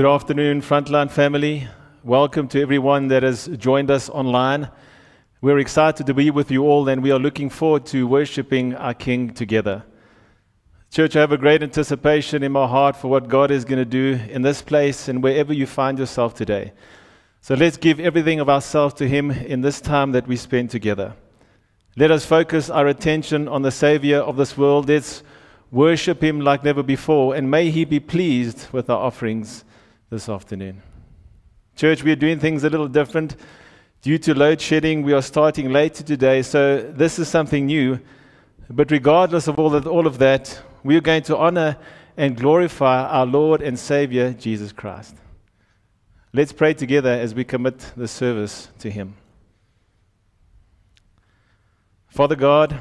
Good afternoon, Frontline family. Welcome to everyone that has joined us online. We're excited to be with you all, and we are looking forward to worshiping our King together. Church, I have a great anticipation in my heart for what God is going to do in this place and wherever you find yourself today. So let's give everything of ourselves to Him in this time that we spend together. Let us focus our attention on the Savior of this world. Let's worship Him like never before, and may He be pleased with our offerings this afternoon. Church, we are doing things a little different. Due to load shedding, we are starting later today, so this is something new. But regardless of all of, all of that, we are going to honor and glorify our Lord and Savior, Jesus Christ. Let's pray together as we commit the service to Him. Father God,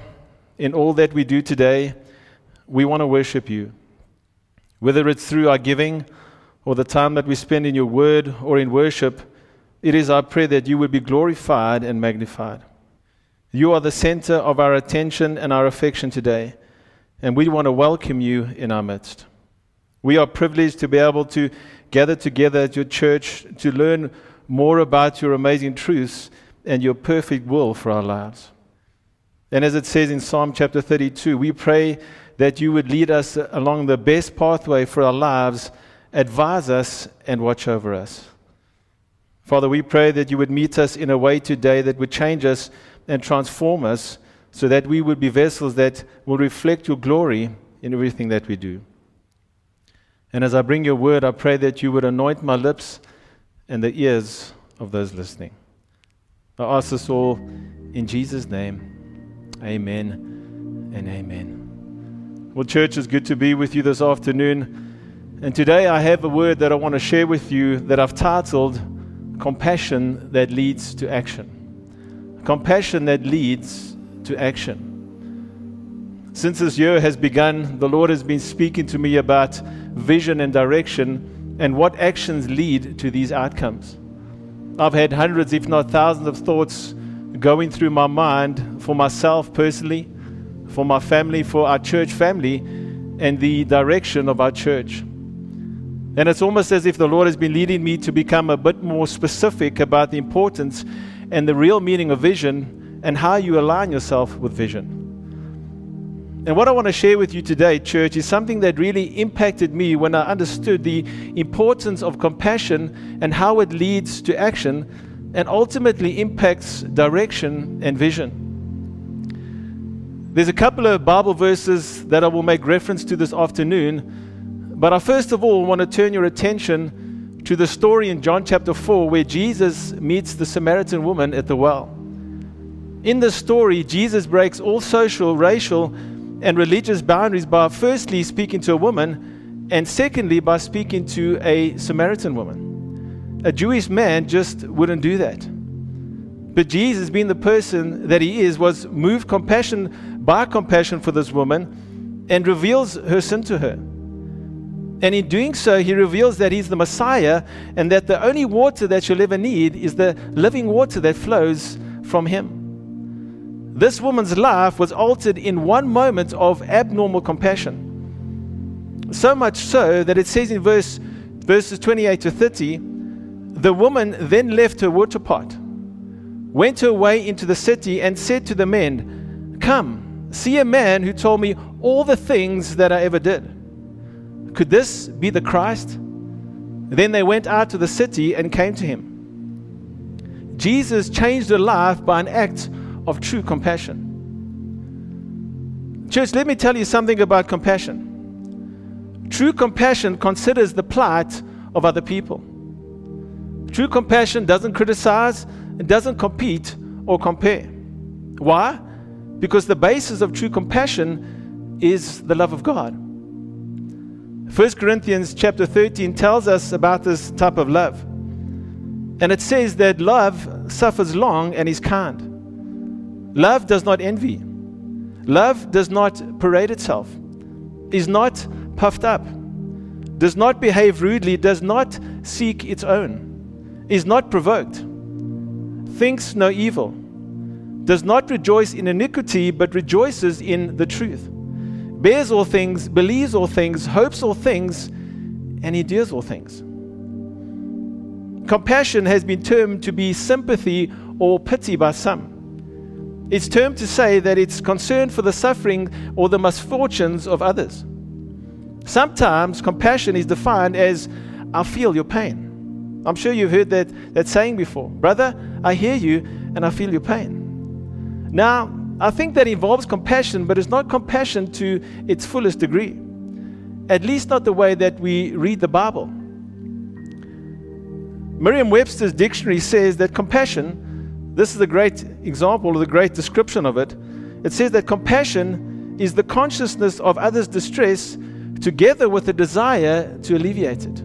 in all that we do today, we want to worship you. Whether it's through our giving, or the time that we spend in your word or in worship, it is our prayer that you would be glorified and magnified. You are the center of our attention and our affection today, and we want to welcome you in our midst. We are privileged to be able to gather together at your church to learn more about your amazing truths and your perfect will for our lives. And as it says in Psalm chapter 32, we pray that you would lead us along the best pathway for our lives advise us, and watch over us. Father, we pray that you would meet us in a way today that would change us and transform us so that we would be vessels that will reflect your glory in everything that we do. And as I bring your word, I pray that you would anoint my lips and the ears of those listening. I ask this all in Jesus' name. Amen and amen. Well, church, it's good to be with you this afternoon. And today I have a word that I want to share with you that I've titled Compassion That Leads to Action. Compassion that leads to action. Since this year has begun, the Lord has been speaking to me about vision and direction and what actions lead to these outcomes. I've had hundreds, if not thousands, of thoughts going through my mind for myself personally, for my family, for our church family, and the direction of our church. And it's almost as if the Lord has been leading me to become a bit more specific about the importance and the real meaning of vision and how you align yourself with vision. And what I want to share with you today, church, is something that really impacted me when I understood the importance of compassion and how it leads to action and ultimately impacts direction and vision. There's a couple of Bible verses that I will make reference to this afternoon but I first of all want to turn your attention to the story in John chapter 4 where Jesus meets the Samaritan woman at the well. In this story, Jesus breaks all social, racial, and religious boundaries by firstly speaking to a woman and secondly by speaking to a Samaritan woman. A Jewish man just wouldn't do that. But Jesus, being the person that he is, was moved compassion by compassion for this woman and reveals her sin to her. And in doing so, he reveals that he's the Messiah and that the only water that you'll ever need is the living water that flows from him. This woman's life was altered in one moment of abnormal compassion. So much so that it says in verse, verses 28 to 30 the woman then left her water pot, went her way into the city, and said to the men, Come, see a man who told me all the things that I ever did. Could this be the Christ? Then they went out to the city and came to him. Jesus changed her life by an act of true compassion. Church, let me tell you something about compassion. True compassion considers the plight of other people. True compassion doesn't criticize, it doesn't compete or compare. Why? Because the basis of true compassion is the love of God. 1 Corinthians chapter 13 tells us about this type of love. And it says that love suffers long and is kind. Love does not envy. Love does not parade itself, is not puffed up, does not behave rudely, does not seek its own, is not provoked, thinks no evil, does not rejoice in iniquity, but rejoices in the truth bears all things, believes all things, hopes all things, and endures all things. Compassion has been termed to be sympathy or pity by some. It's termed to say that it's concern for the suffering or the misfortunes of others. Sometimes compassion is defined as, I feel your pain. I'm sure you've heard that, that saying before. Brother, I hear you and I feel your pain. Now, I think that involves compassion, but it's not compassion to its fullest degree. At least not the way that we read the Bible. Merriam Webster's dictionary says that compassion, this is a great example or the great description of it. It says that compassion is the consciousness of others' distress together with a desire to alleviate it.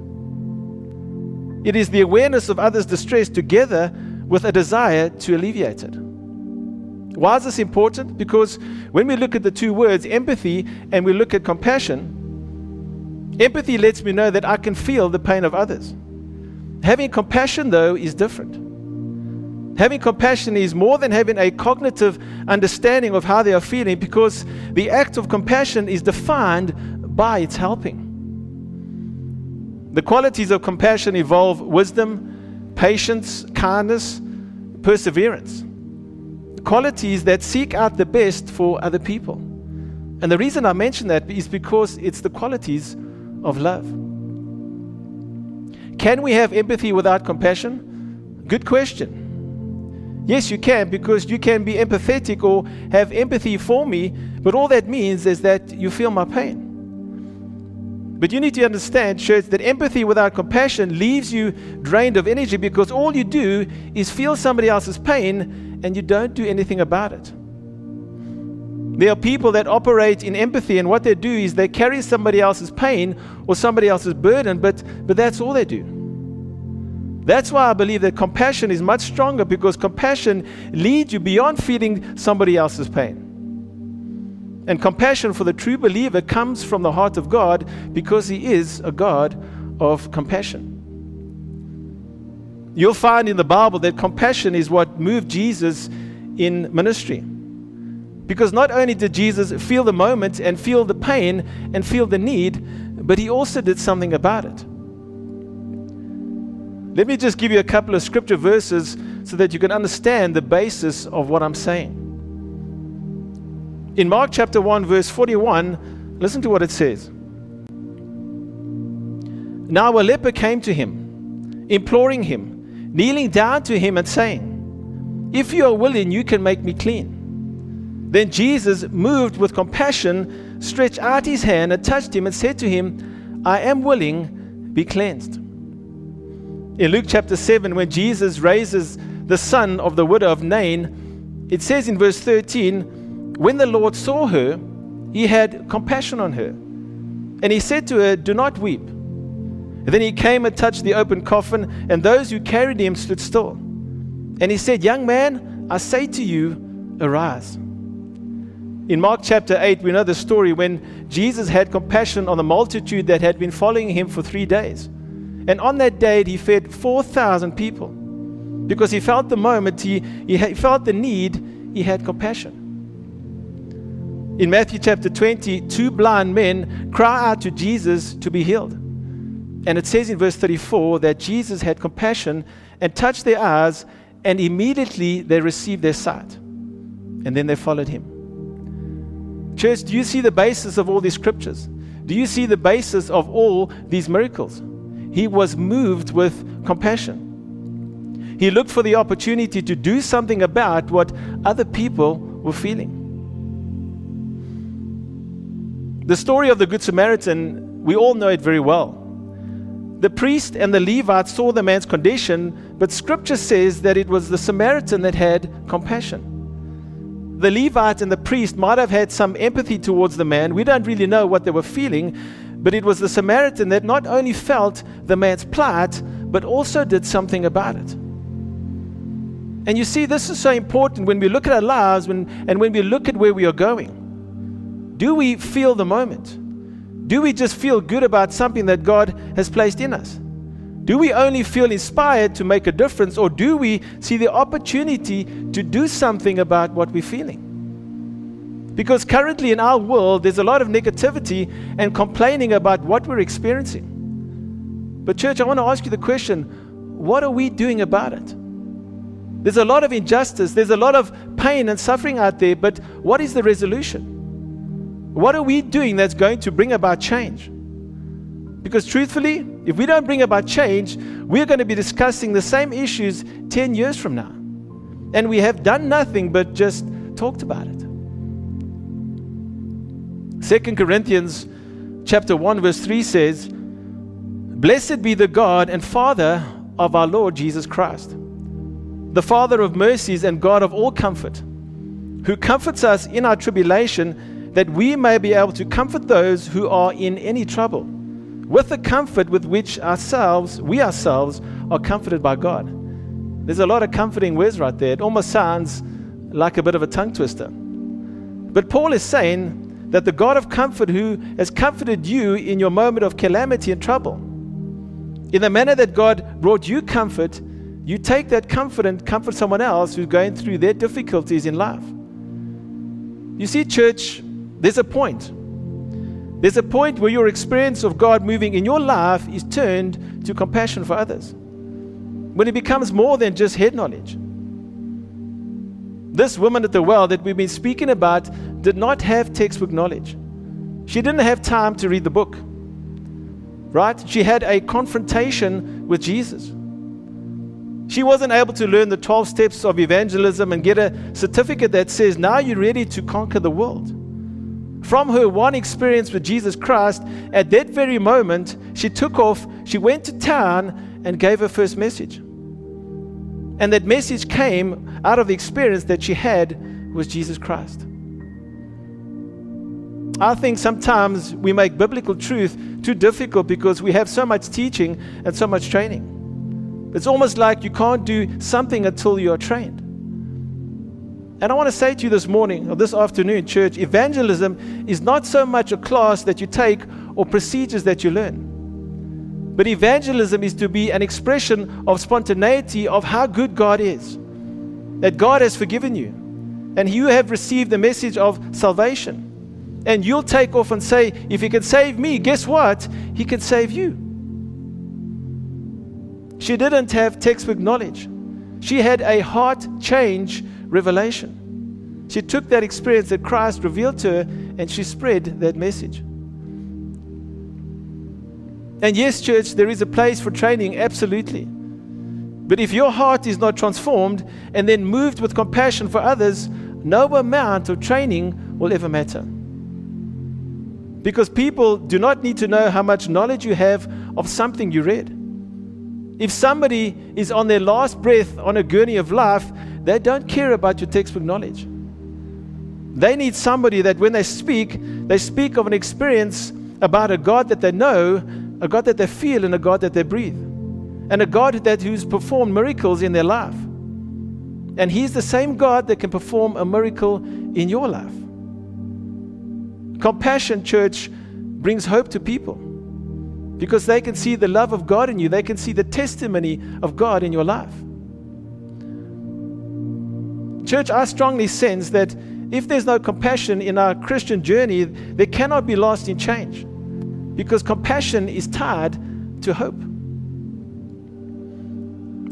It is the awareness of others' distress together with a desire to alleviate it. Why is this important? Because when we look at the two words, empathy, and we look at compassion, empathy lets me know that I can feel the pain of others. Having compassion, though, is different. Having compassion is more than having a cognitive understanding of how they are feeling because the act of compassion is defined by its helping. The qualities of compassion involve wisdom, patience, kindness, perseverance. Qualities that seek out the best for other people. And the reason I mention that is because it's the qualities of love. Can we have empathy without compassion? Good question. Yes, you can because you can be empathetic or have empathy for me, but all that means is that you feel my pain. But you need to understand, church, that empathy without compassion leaves you drained of energy because all you do is feel somebody else's pain and you don't do anything about it. There are people that operate in empathy, and what they do is they carry somebody else's pain or somebody else's burden, but, but that's all they do. That's why I believe that compassion is much stronger because compassion leads you beyond feeling somebody else's pain. And compassion for the true believer comes from the heart of God because He is a God of compassion. You'll find in the Bible that compassion is what moved Jesus in ministry. Because not only did Jesus feel the moment and feel the pain and feel the need, but he also did something about it. Let me just give you a couple of scripture verses so that you can understand the basis of what I'm saying. In Mark chapter 1, verse 41, listen to what it says. Now a leper came to him, imploring him, kneeling down to him and saying, If you are willing, you can make me clean. Then Jesus, moved with compassion, stretched out his hand and touched him and said to him, I am willing, be cleansed. In Luke chapter 7, when Jesus raises the son of the widow of Nain, it says in verse 13, when the Lord saw her, he had compassion on her. And he said to her, Do not weep. And then he came and touched the open coffin, and those who carried him stood still. And he said, Young man, I say to you, arise. In Mark chapter 8, we know the story when Jesus had compassion on the multitude that had been following him for three days. And on that day, he fed 4,000 people. Because he felt the moment, he, he felt the need, he had compassion. In Matthew chapter 20, two blind men cry out to Jesus to be healed. And it says in verse 34 that Jesus had compassion and touched their eyes, and immediately they received their sight. And then they followed him. Church, do you see the basis of all these scriptures? Do you see the basis of all these miracles? He was moved with compassion. He looked for the opportunity to do something about what other people were feeling. The story of the Good Samaritan, we all know it very well. The priest and the Levite saw the man's condition, but scripture says that it was the Samaritan that had compassion. The Levite and the priest might have had some empathy towards the man. We don't really know what they were feeling, but it was the Samaritan that not only felt the man's plight, but also did something about it. And you see, this is so important when we look at our lives when, and when we look at where we are going. Do we feel the moment? Do we just feel good about something that God has placed in us? Do we only feel inspired to make a difference, or do we see the opportunity to do something about what we're feeling? Because currently in our world, there's a lot of negativity and complaining about what we're experiencing. But, church, I want to ask you the question what are we doing about it? There's a lot of injustice, there's a lot of pain and suffering out there, but what is the resolution? What are we doing that's going to bring about change? Because truthfully, if we don't bring about change, we're going to be discussing the same issues 10 years from now. And we have done nothing but just talked about it. 2 Corinthians chapter 1 verse 3 says, "Blessed be the God and Father of our Lord Jesus Christ, the Father of mercies and God of all comfort, who comforts us in our tribulation, that we may be able to comfort those who are in any trouble, with the comfort with which ourselves, we ourselves, are comforted by God." There's a lot of comforting words right there. It almost sounds like a bit of a tongue twister. But Paul is saying that the God of comfort who has comforted you in your moment of calamity and trouble, in the manner that God brought you comfort, you take that comfort and comfort someone else who's going through their difficulties in life. You see, church, there's a point. There's a point where your experience of God moving in your life is turned to compassion for others. When it becomes more than just head knowledge. This woman at the well that we've been speaking about did not have textbook knowledge. She didn't have time to read the book. Right? She had a confrontation with Jesus. She wasn't able to learn the 12 steps of evangelism and get a certificate that says, now you're ready to conquer the world. From her one experience with Jesus Christ, at that very moment, she took off, she went to town, and gave her first message. And that message came out of the experience that she had with Jesus Christ. I think sometimes we make biblical truth too difficult because we have so much teaching and so much training. It's almost like you can't do something until you are trained. And I want to say to you this morning or this afternoon, church, evangelism is not so much a class that you take or procedures that you learn. But evangelism is to be an expression of spontaneity of how good God is. That God has forgiven you. And you have received the message of salvation. And you'll take off and say, if He can save me, guess what? He can save you. She didn't have textbook knowledge, she had a heart change revelation. She took that experience that Christ revealed to her and she spread that message. And yes, church, there is a place for training, absolutely. But if your heart is not transformed and then moved with compassion for others, no amount of training will ever matter. Because people do not need to know how much knowledge you have of something you read. If somebody is on their last breath on a journey of life, they don't care about your textbook knowledge. They need somebody that when they speak, they speak of an experience about a God that they know a God that they feel, and a God that they breathe, and a God that who's performed miracles in their life. And He's the same God that can perform a miracle in your life. Compassion, church, brings hope to people because they can see the love of God in you, they can see the testimony of God in your life. Church, I strongly sense that if there's no compassion in our Christian journey, there cannot be lasting change. Because compassion is tied to hope.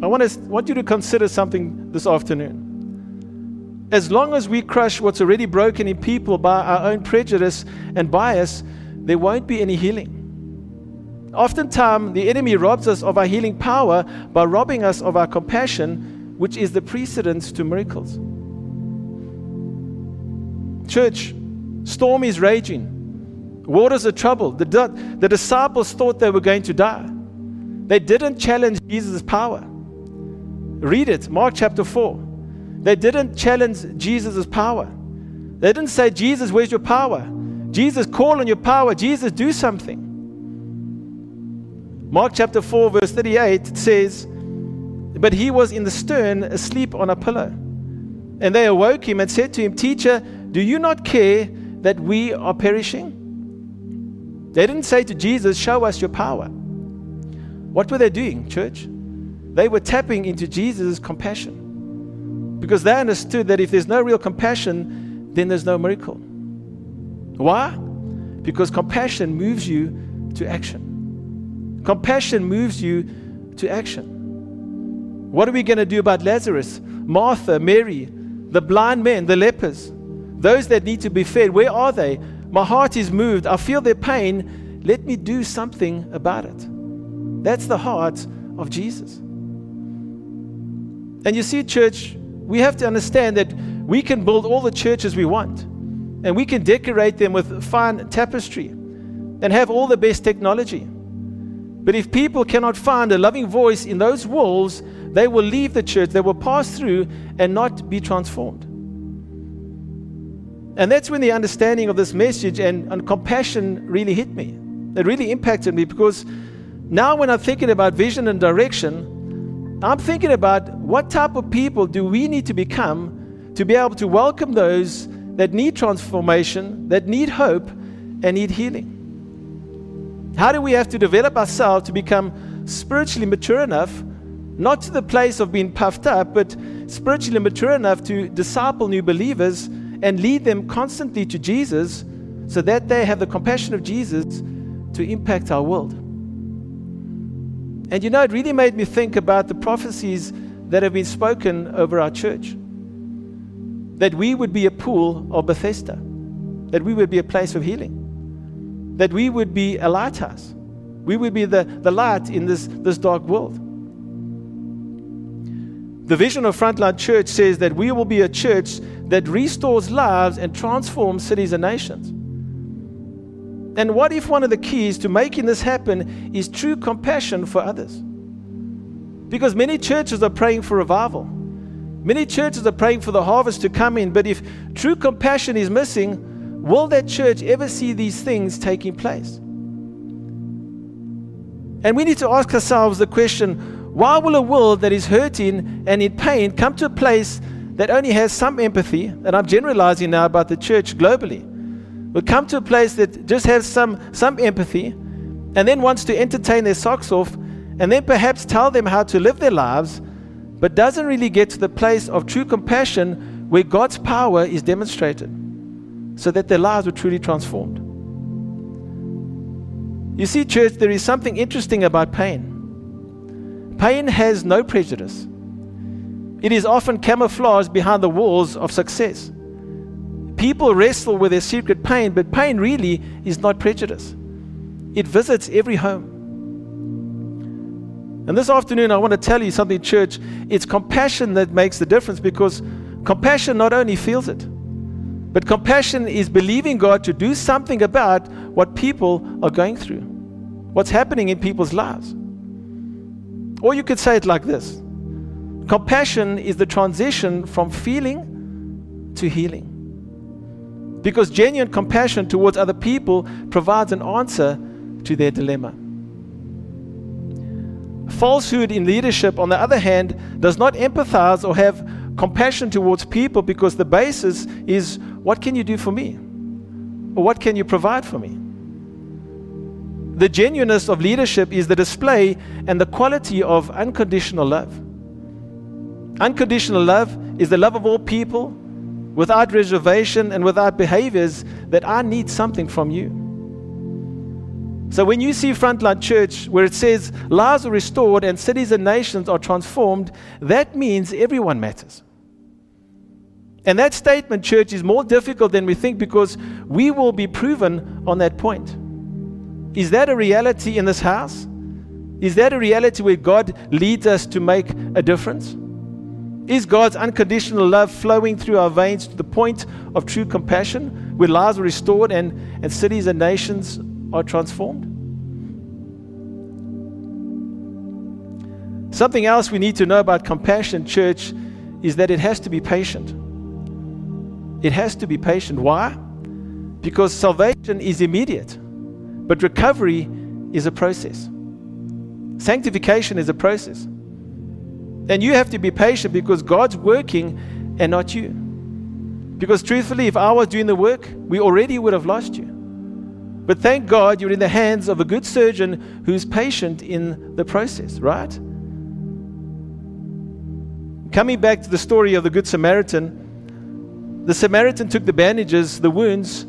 I want, to, want you to consider something this afternoon. As long as we crush what's already broken in people by our own prejudice and bias, there won't be any healing. Oftentimes, the enemy robs us of our healing power by robbing us of our compassion, which is the precedence to miracles. Church, storm is raging. Waters are troubled. The, the disciples thought they were going to die. They didn't challenge Jesus' power. Read it, Mark chapter 4. They didn't challenge Jesus' power. They didn't say, Jesus, where's your power? Jesus, call on your power. Jesus, do something. Mark chapter 4, verse 38 it says, But he was in the stern, asleep on a pillow. And they awoke him and said to him, Teacher, do you not care that we are perishing? They didn't say to Jesus, Show us your power. What were they doing, church? They were tapping into Jesus' compassion because they understood that if there's no real compassion, then there's no miracle. Why? Because compassion moves you to action. Compassion moves you to action. What are we going to do about Lazarus, Martha, Mary, the blind men, the lepers, those that need to be fed? Where are they? My heart is moved. I feel their pain. Let me do something about it. That's the heart of Jesus. And you see, church, we have to understand that we can build all the churches we want, and we can decorate them with fine tapestry and have all the best technology. But if people cannot find a loving voice in those walls, they will leave the church, they will pass through and not be transformed. And that's when the understanding of this message and, and compassion really hit me. It really impacted me because now when I'm thinking about vision and direction, I'm thinking about what type of people do we need to become to be able to welcome those that need transformation, that need hope, and need healing. How do we have to develop ourselves to become spiritually mature enough, not to the place of being puffed up, but spiritually mature enough to disciple new believers and lead them constantly to Jesus so that they have the compassion of Jesus to impact our world? And you know, it really made me think about the prophecies that have been spoken over our church that we would be a pool of Bethesda, that we would be a place of healing that we would be a lighthouse. We would be the, the light in this, this dark world. The vision of Frontline Church says that we will be a church that restores lives and transforms cities and nations. And what if one of the keys to making this happen is true compassion for others? Because many churches are praying for revival. Many churches are praying for the harvest to come in, but if true compassion is missing, Will that church ever see these things taking place? And we need to ask ourselves the question why will a world that is hurting and in pain come to a place that only has some empathy? And I'm generalizing now about the church globally. Will come to a place that just has some, some empathy and then wants to entertain their socks off and then perhaps tell them how to live their lives, but doesn't really get to the place of true compassion where God's power is demonstrated so that their lives were truly transformed. You see, church, there is something interesting about pain. Pain has no prejudice, it is often camouflaged behind the walls of success. People wrestle with their secret pain, but pain really is not prejudice. It visits every home. And this afternoon, I want to tell you something, church. It's compassion that makes the difference because compassion not only feels it, but compassion is believing God to do something about what people are going through, what's happening in people's lives. Or you could say it like this Compassion is the transition from feeling to healing. Because genuine compassion towards other people provides an answer to their dilemma. Falsehood in leadership, on the other hand, does not empathize or have compassion towards people because the basis is what can you do for me? Or what can you provide for me? The genuineness of leadership is the display and the quality of unconditional love. Unconditional love is the love of all people without reservation and without behaviors that I need something from you. So when you see Frontline Church where it says lives are restored and cities and nations are transformed, that means everyone matters. And that statement, church, is more difficult than we think because we will be proven on that point. Is that a reality in this house? Is that a reality where God leads us to make a difference? Is God's unconditional love flowing through our veins to the point of true compassion, where lives are restored and, and cities and nations are transformed? Something else we need to know about compassion, church, is that it has to be patient. It has to be patient. Why? Because salvation is immediate, but recovery is a process. Sanctification is a process. And you have to be patient because God's working and not you. Because truthfully, if I was doing the work, we already would have lost you. But thank God you're in the hands of a good surgeon who's patient in the process, right? Coming back to the story of the Good Samaritan, the Samaritan took the bandages, the wounds,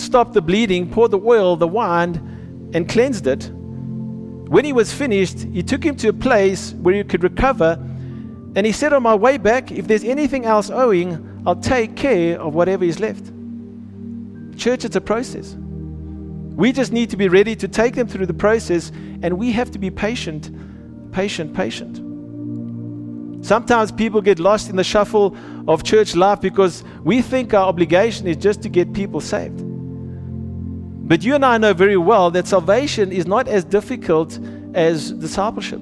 stopped the bleeding, poured the oil, the wine, and cleansed it. When he was finished, he took him to a place where he could recover And he said, On my way back, if there's anything else owing, I'll take care of whatever is left. Church, it's a process. We just need to be ready to take them through the process, and we have to be patient, patient, patient. Sometimes people get lost in the shuffle of church life because we think our obligation is just to get people saved. But you and I know very well that salvation is not as difficult as discipleship.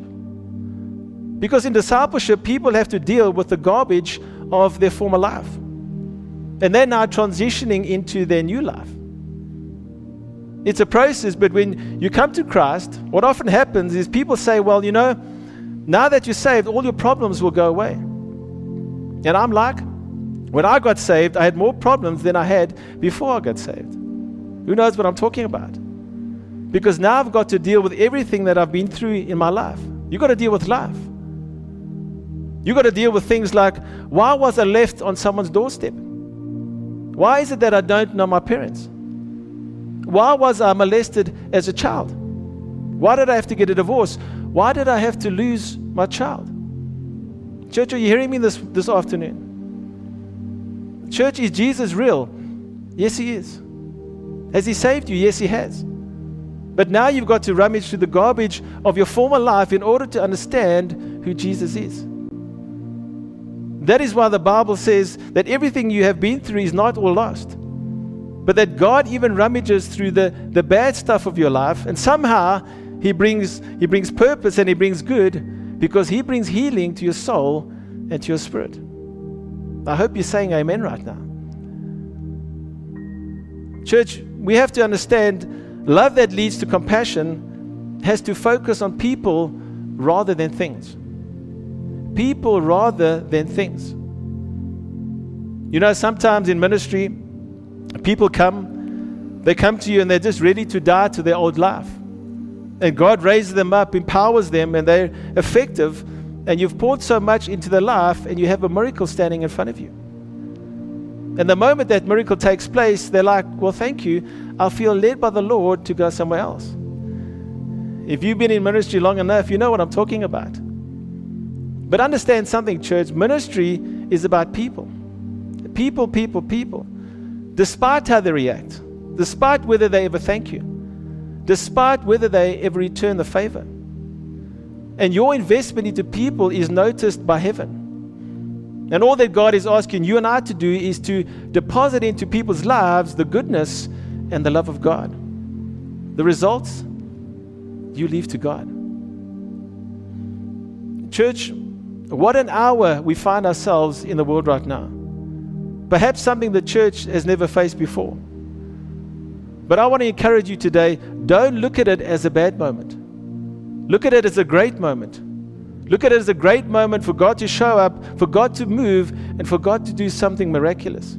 Because in discipleship, people have to deal with the garbage of their former life. And they're now transitioning into their new life. It's a process, but when you come to Christ, what often happens is people say, Well, you know, now that you're saved, all your problems will go away. And I'm like, when I got saved, I had more problems than I had before I got saved. Who knows what I'm talking about? Because now I've got to deal with everything that I've been through in my life. You've got to deal with life. You've got to deal with things like why was I left on someone's doorstep? Why is it that I don't know my parents? Why was I molested as a child? Why did I have to get a divorce? Why did I have to lose my child? Church, are you hearing me this, this afternoon? Church, is Jesus real? Yes, He is. Has He saved you? Yes, He has. But now you've got to rummage through the garbage of your former life in order to understand who Jesus is. That is why the Bible says that everything you have been through is not all lost. But that God even rummages through the, the bad stuff of your life, and somehow He brings, he brings purpose and He brings good because He brings healing to your soul and to your spirit. I hope you're saying amen right now. Church, we have to understand Love that leads to compassion has to focus on people rather than things. People rather than things. You know, sometimes in ministry, people come, they come to you and they're just ready to die to their old life. And God raises them up, empowers them, and they're effective. And you've poured so much into their life, and you have a miracle standing in front of you. And the moment that miracle takes place, they're like, Well, thank you. I feel led by the Lord to go somewhere else. If you've been in ministry long enough, you know what I'm talking about. But understand something, church ministry is about people. People, people, people. Despite how they react, despite whether they ever thank you, despite whether they ever return the favor. And your investment into people is noticed by heaven. And all that God is asking you and I to do is to deposit into people's lives the goodness and the love of God. The results, you leave to God. Church, what an hour we find ourselves in the world right now. Perhaps something the church has never faced before. But I want to encourage you today don't look at it as a bad moment, look at it as a great moment. Look at it as a great moment for God to show up, for God to move, and for God to do something miraculous.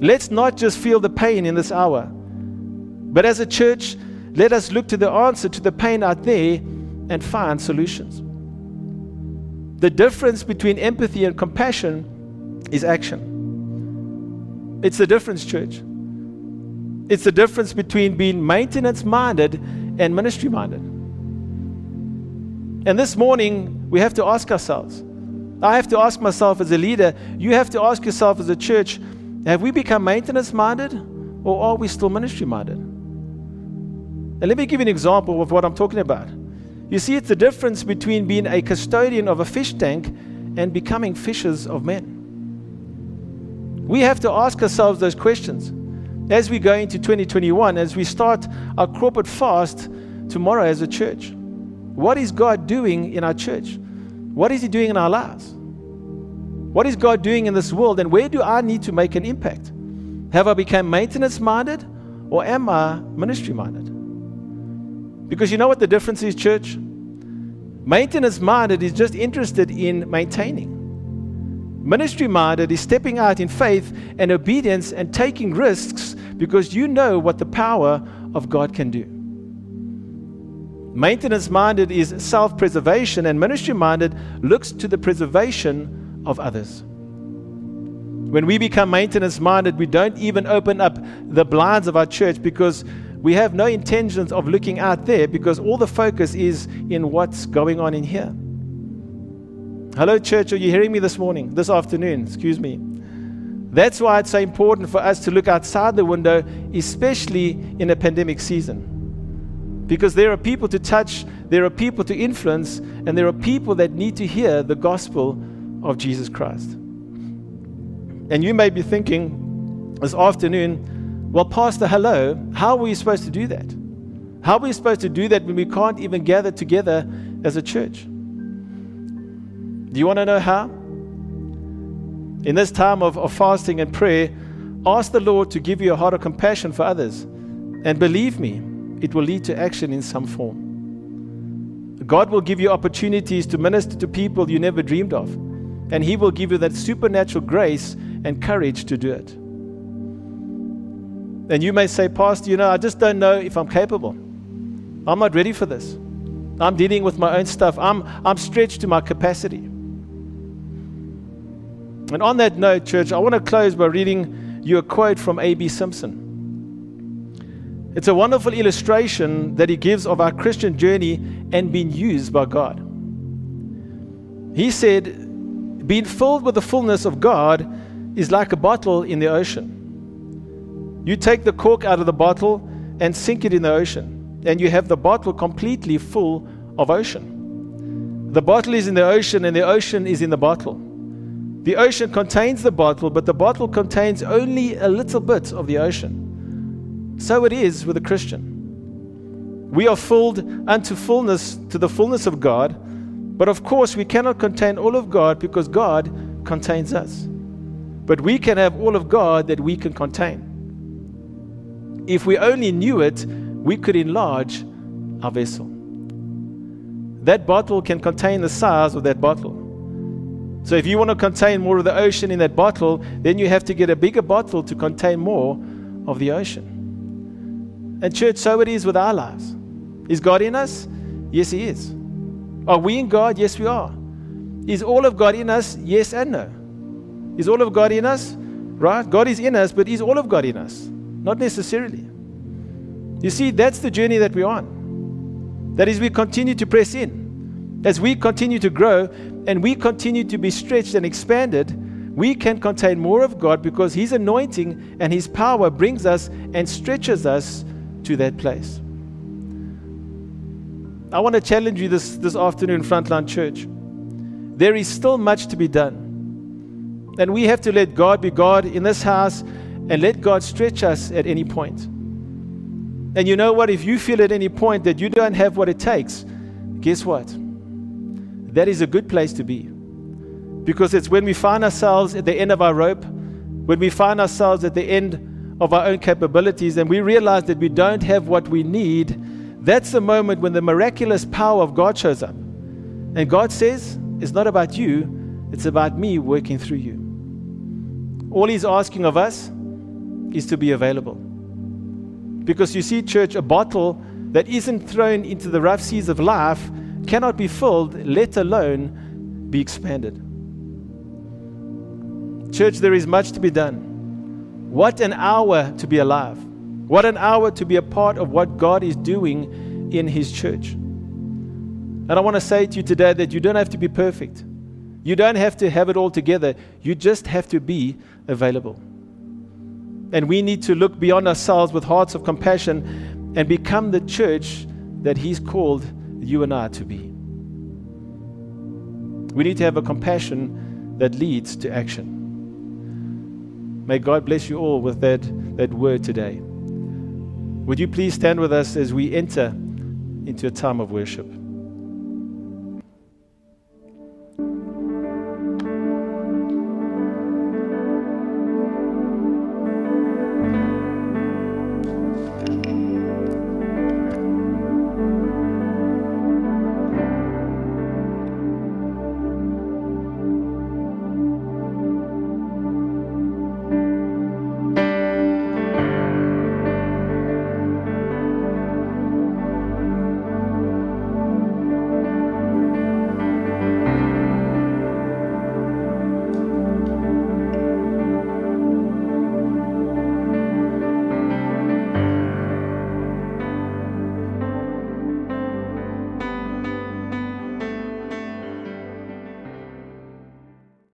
Let's not just feel the pain in this hour, but as a church, let us look to the answer to the pain out there and find solutions. The difference between empathy and compassion is action. It's the difference, church. It's the difference between being maintenance minded and ministry minded. And this morning, we have to ask ourselves. I have to ask myself as a leader, you have to ask yourself as a church, have we become maintenance minded or are we still ministry minded? And let me give you an example of what I'm talking about. You see, it's the difference between being a custodian of a fish tank and becoming fishers of men. We have to ask ourselves those questions as we go into 2021, as we start our corporate fast tomorrow as a church. What is God doing in our church? What is He doing in our lives? What is God doing in this world? And where do I need to make an impact? Have I become maintenance minded or am I ministry minded? Because you know what the difference is, church? Maintenance minded is just interested in maintaining. Ministry minded is stepping out in faith and obedience and taking risks because you know what the power of God can do. Maintenance minded is self preservation, and ministry minded looks to the preservation of others. When we become maintenance minded, we don't even open up the blinds of our church because we have no intentions of looking out there because all the focus is in what's going on in here. Hello, church, are you hearing me this morning, this afternoon? Excuse me. That's why it's so important for us to look outside the window, especially in a pandemic season. Because there are people to touch, there are people to influence, and there are people that need to hear the gospel of Jesus Christ. And you may be thinking this afternoon, well, Pastor, hello, how are we supposed to do that? How are we supposed to do that when we can't even gather together as a church? Do you want to know how? In this time of, of fasting and prayer, ask the Lord to give you a heart of compassion for others. And believe me, it will lead to action in some form. God will give you opportunities to minister to people you never dreamed of. And He will give you that supernatural grace and courage to do it. And you may say, Pastor, you know, I just don't know if I'm capable. I'm not ready for this. I'm dealing with my own stuff. I'm, I'm stretched to my capacity. And on that note, church, I want to close by reading you a quote from A.B. Simpson. It's a wonderful illustration that he gives of our Christian journey and being used by God. He said, Being filled with the fullness of God is like a bottle in the ocean. You take the cork out of the bottle and sink it in the ocean, and you have the bottle completely full of ocean. The bottle is in the ocean, and the ocean is in the bottle. The ocean contains the bottle, but the bottle contains only a little bit of the ocean. So it is with a Christian. We are filled unto fullness, to the fullness of God, but of course we cannot contain all of God because God contains us. But we can have all of God that we can contain. If we only knew it, we could enlarge our vessel. That bottle can contain the size of that bottle. So if you want to contain more of the ocean in that bottle, then you have to get a bigger bottle to contain more of the ocean. And, church, so it is with our lives. Is God in us? Yes, He is. Are we in God? Yes, we are. Is all of God in us? Yes and no. Is all of God in us? Right? God is in us, but is all of God in us? Not necessarily. You see, that's the journey that we're on. That is, we continue to press in. As we continue to grow and we continue to be stretched and expanded, we can contain more of God because His anointing and His power brings us and stretches us to that place. I want to challenge you this, this afternoon, Frontline Church. There is still much to be done. And we have to let God be God in this house and let God stretch us at any point. And you know what? If you feel at any point that you don't have what it takes, guess what? That is a good place to be. Because it's when we find ourselves at the end of our rope, when we find ourselves at the end of our own capabilities and we realize that we don't have what we need, that's the moment when the miraculous power of God shows up. And God says, It's not about you, it's about me working through you. All He's asking of us is to be available. Because you see, church, a bottle that isn't thrown into the rough seas of life cannot be filled, let alone be expanded. Church, there is much to be done. What an hour to be alive. What an hour to be a part of what God is doing in His church. And I want to say to you today that you don't have to be perfect. You don't have to have it all together. You just have to be available. And we need to look beyond ourselves with hearts of compassion and become the church that He's called you and I to be. We need to have a compassion that leads to action. May God bless you all with that, that word today. Would you please stand with us as we enter into a time of worship?